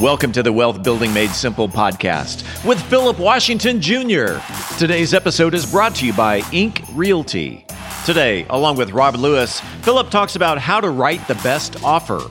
Welcome to the Wealth Building Made Simple podcast with Philip Washington Jr. Today's episode is brought to you by Ink Realty. Today, along with Rob Lewis, Philip talks about how to write the best offer.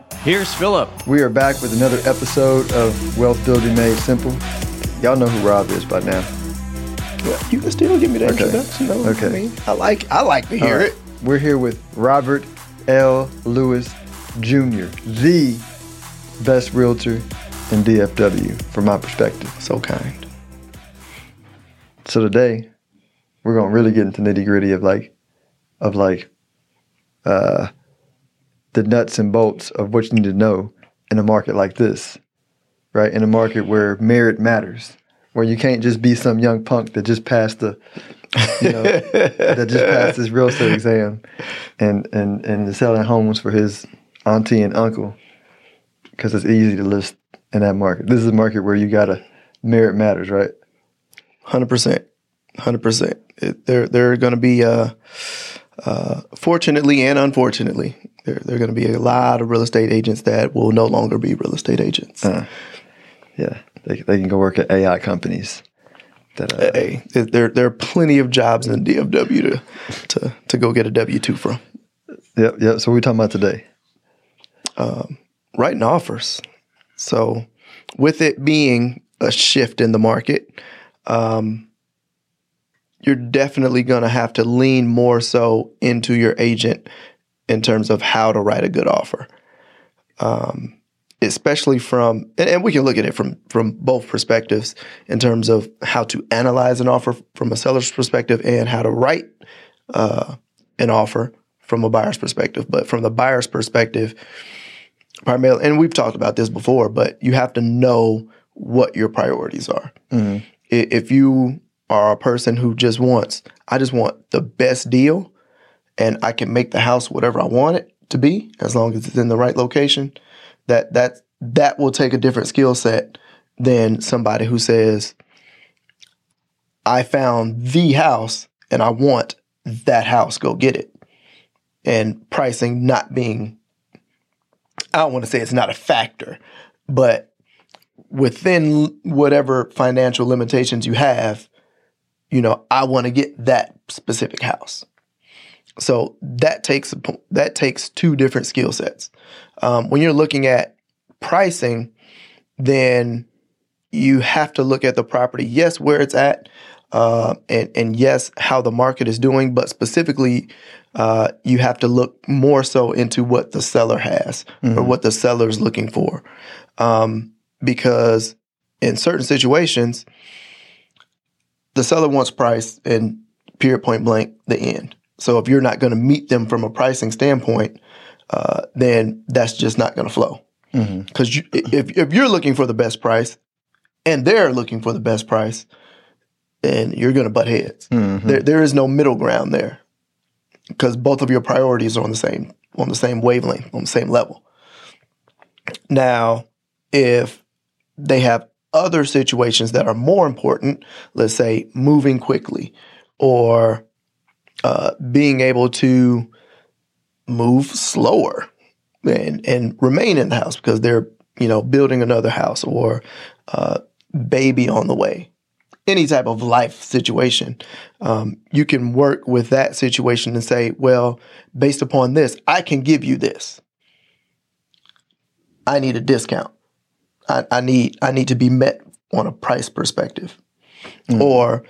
Here's Philip. We are back with another episode of Wealth Building Made Simple. Y'all know who Rob is by now. Well, you can still give me that Okay. introduction. though. Okay. I, mean, I like I like to hear All right. it. We're here with Robert L. Lewis Jr., the best realtor in DFW, from my perspective. So kind. So today, we're gonna really get into nitty gritty of like, of like, uh, the nuts and bolts of what you need to know in a market like this, right? In a market where merit matters, where you can't just be some young punk that just passed the, you know, that just passed his real estate exam, and and and is selling homes for his auntie and uncle, because it's easy to list in that market. This is a market where you gotta merit matters, right? Hundred percent. Hundred percent. There there are to be uh, uh, fortunately and unfortunately there there are going to be a lot of real estate agents that will no longer be real estate agents. Uh, yeah, they, they can go work at AI companies. That uh, Hey, there there are plenty of jobs in the DFW to to to go get a W two from. yep, yep. So what we talking about today? writing offers. So, with it being a shift in the market, um, you're definitely going to have to lean more so into your agent in terms of how to write a good offer. Um, especially from, and, and we can look at it from from both perspectives in terms of how to analyze an offer from a seller's perspective and how to write uh, an offer from a buyer's perspective. But from the buyer's perspective, primarily, and we've talked about this before, but you have to know what your priorities are. I- If you are a person who just wants, I just want the best deal, and I can make the house whatever I want it to be, as long as it's in the right location. That that that will take a different skill set than somebody who says, "I found the house and I want that house. Go get it." And pricing not being I don't want to say it's not a factor, but within whatever financial limitations you have, you know, I want to get that specific house. So that takes that takes two different skill sets. Um, when you're looking at pricing, then you have to look at the property, yes, where it's at, uh, and and yes, how the market is doing, but specifically, uh, you have to look more so into what the seller has or what the seller is looking for, um, because in certain situations, the seller wants price and period point blank the end. So if you're not going to meet them from a pricing standpoint, uh, then that's just not going to flow. Because you, if if you're looking for the best price, and they're looking for the best price, then you're going to butt heads. There there is no middle ground there, because both of your priorities are on the same on the same wavelength, on the same level. Now, if they have other situations that are more important, let's say moving quickly or uh, being able to move slower and and remain in the house because they're you know building another house or uh, baby on the way. Any type of life situation um, you can work with that situation and say well based upon this i can give you this. I need a discount i, I need i need to be met on a price perspective. Or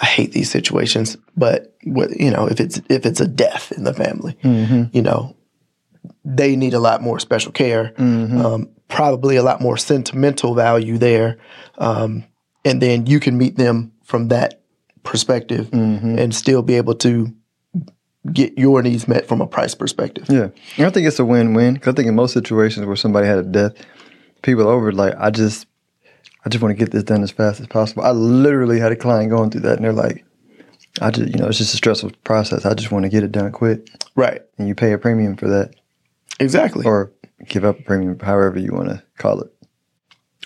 I hate these situations, but what- you know, if it's if it's a death in the family, you know, they need a lot more special care, um, probably a lot more sentimental value there, um, and then you can meet them from that perspective and still be able to get your needs met from a price perspective. Yeah, and I think it's a win-win because I think in most situations where somebody had a death, people over like I just, I just want to get this done as fast as possible. I literally had a client going through that, and they're like, I just, you know, it's just a stressful process. I just want to get it done quick, Right. and you pay a premium for that, Exactly. or give up a premium, however you want to call it.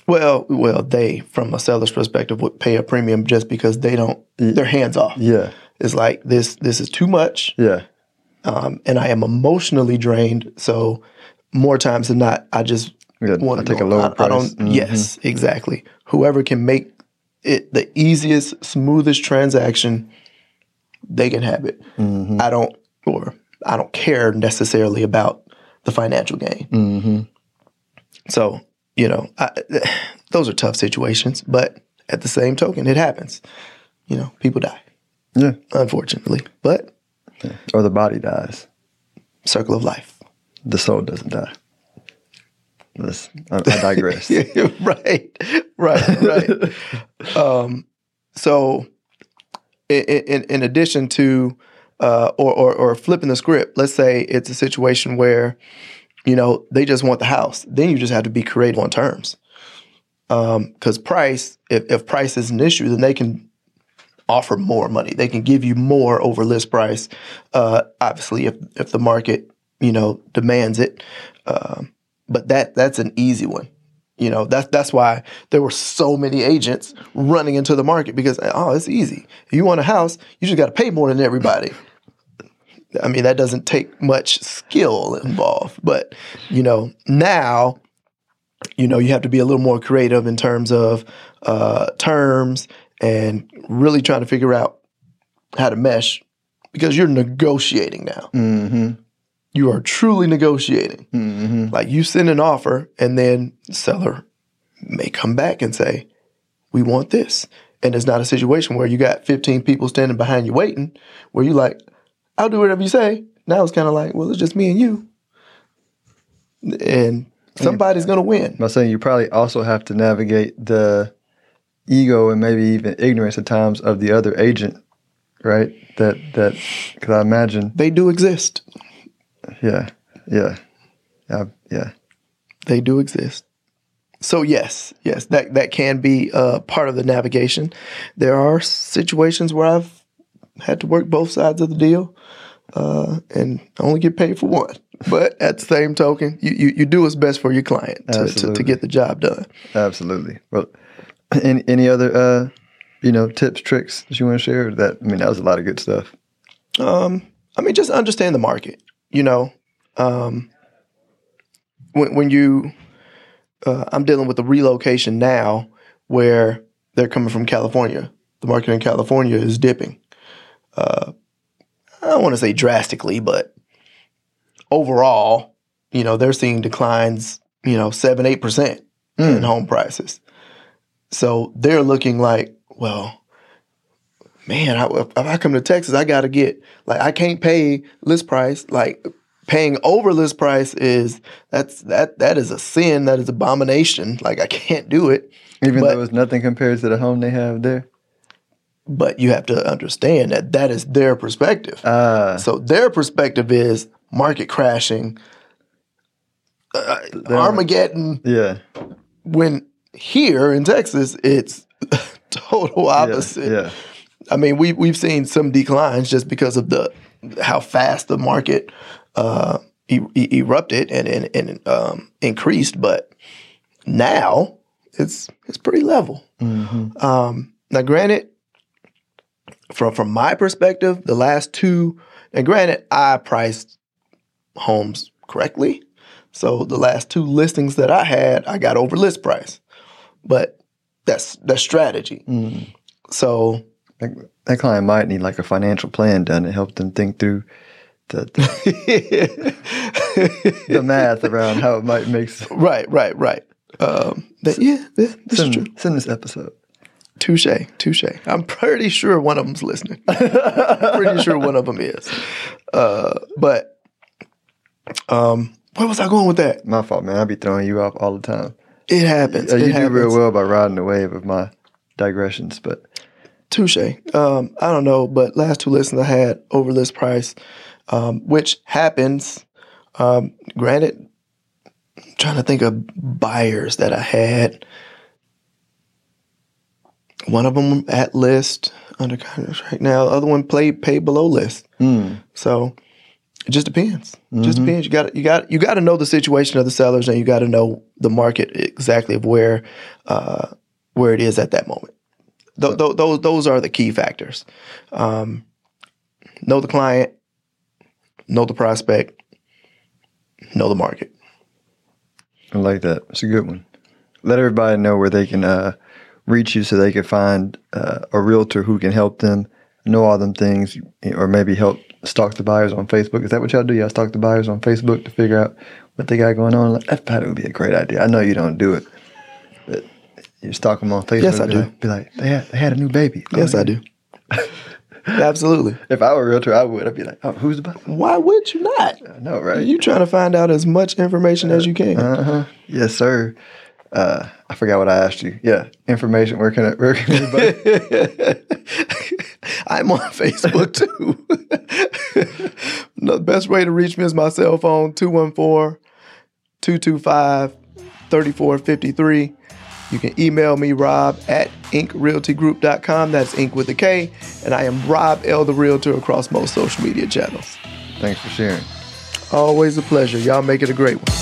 well, well, they from a seller's perspective would pay a premium just because they don't they're hands off. Yeah, It's like this this is too much yeah, um, and I am emotionally drained. So more times than not, I just Yeah, want to take a go. lower I, I price. don't. Mhm. Yes, exactly. Whoever can make it the easiest, smoothest transaction, they can have it. Mm-hmm. I don't, or I don't care necessarily about the financial gain. Mm-hmm. So you know, I, those are tough situations, but at the same token, it happens. You know, people die, yeah, unfortunately, but or the body dies, circle of life. the soul doesn't die. Let's, I, I digress. right, right, right. um, so, in, in, in addition to, uh, or, or, or flipping the script, let's say it's a situation where, you know, they just want the house. Then you just have to be creative on terms. Because price, if, if price is an issue, then they can offer more money. They can give you more over list price. Uh, obviously, if if the market, you know, demands it. Um, but that that's an easy one. You know, that's that's why there were so many agents running into the market because oh, it's easy. If you want a house, you just got to pay more than everybody. I mean, that doesn't take much skill involved, but you know, now you know you have to be a little more creative in terms of uh, terms and really trying to figure out how to mesh because you're negotiating now. Mm-hmm. You are truly negotiating. Mm-hmm. Like you send an offer, and then seller may come back and say, "We want this," and it's not a situation where you got 15 people standing behind you waiting, where you like, "I'll do whatever you say." Now it's kind of like, "Well, it's just me and you," and somebody's gonna win. I'm saying you probably also have to navigate the ego and maybe even ignorance at times of the other agent, right? That that because I imagine, They do exist. yeah, yeah, yeah, yeah. They do exist. So yes, yes, that that can be uh, part of the navigation. There are situations where I've had to work both sides of the deal, uh, and only get paid for one. But at the same token, you you, you do what's best for your client to, to, to get the job done. Absolutely. Well, any any other uh, you know tips, tricks that you want to share? That I mean, that was a lot of good stuff. Um, I mean, just understand the market. You know, um, when when you, uh, I'm dealing with a relocation now where they're coming from California. The market in California is dipping. Uh, I don't want to say drastically, but overall, you know, they're seeing declines. You know, seven eight percent in home prices. So they're looking like, well, man, I, if I come to Texas, I got to get like I can't pay list price. Like paying over list price is that's that that is a sin. That is abomination. Like I can't do it. Even But- though it's nothing compared to the home they have there. But you have to understand that that is their perspective. Ah, so their perspective is market crashing, uh, Armageddon. yeah, When here in Texas, it's total opposite. yeah. I mean, we we've seen some declines just because of the how fast the market uh, e- e- erupted and and, and um, increased, but now it's it's pretty level. Mhm. Um, now, granted, from from my perspective, the last two, and granted, I priced homes correctly, so the last two listings that I had, I got over list price, but that's that's strategy. Mm. So That, that client might need like a financial plan done to help them think through the, the, the math around how it might make sense. Right, right, right. Um, that, yeah, this, this is true. Send, send this episode. Touche, touche. I'm pretty sure one of them's listening. pretty sure one of them is. Uh, but um, where was I going with that? My fault, man. I be throwing you off all the time. It happens. Uh, it you do happens. real well by riding the wave of my digressions, but Touche. Um, I don't know, but last two listings I had over list price. um, which happens. Um, granted, I'm trying to think of buyers that I had. One of them at list under contract right now. The other one played paid below list. So it just depends. It Just depends. You got you got you got to know the situation of the sellers, and you got to know the market exactly of where uh, where it is at that moment. Th- th- those those are the key factors. Um, know the client, know the prospect, know the market. I like that. It's a good one. Let everybody know where they can uh, reach you so they can find uh, a realtor who can help them know all them things or maybe help stalk the buyers on Facebook. Is that what y'all do? Y'all stalk the buyers on Facebook to figure out what they got going on? That probably would be a great idea. I know you don't do it, but you stalk them on Facebook. Yes, I be do. Like, be like, they had, they had a new baby. Go Yes, I do. Absolutely. If I were a realtor, I would. I'd be like, oh, who's the buyer? Why would you not? I know, right? You trying to find out as much information as you can. Uh huh. Yes, sir. Uh, I forgot what I asked you. Yeah, information. Where can I, where can everybody? I'm on Facebook too. the best way to reach me is my cell phone 214 225 3453. You can email me, Rob at inkrealtygroup.com. That's ink with a K. And I am Rob L. the Realtor across most social media channels. Thanks for sharing. Always a pleasure. Y'all make it a great one.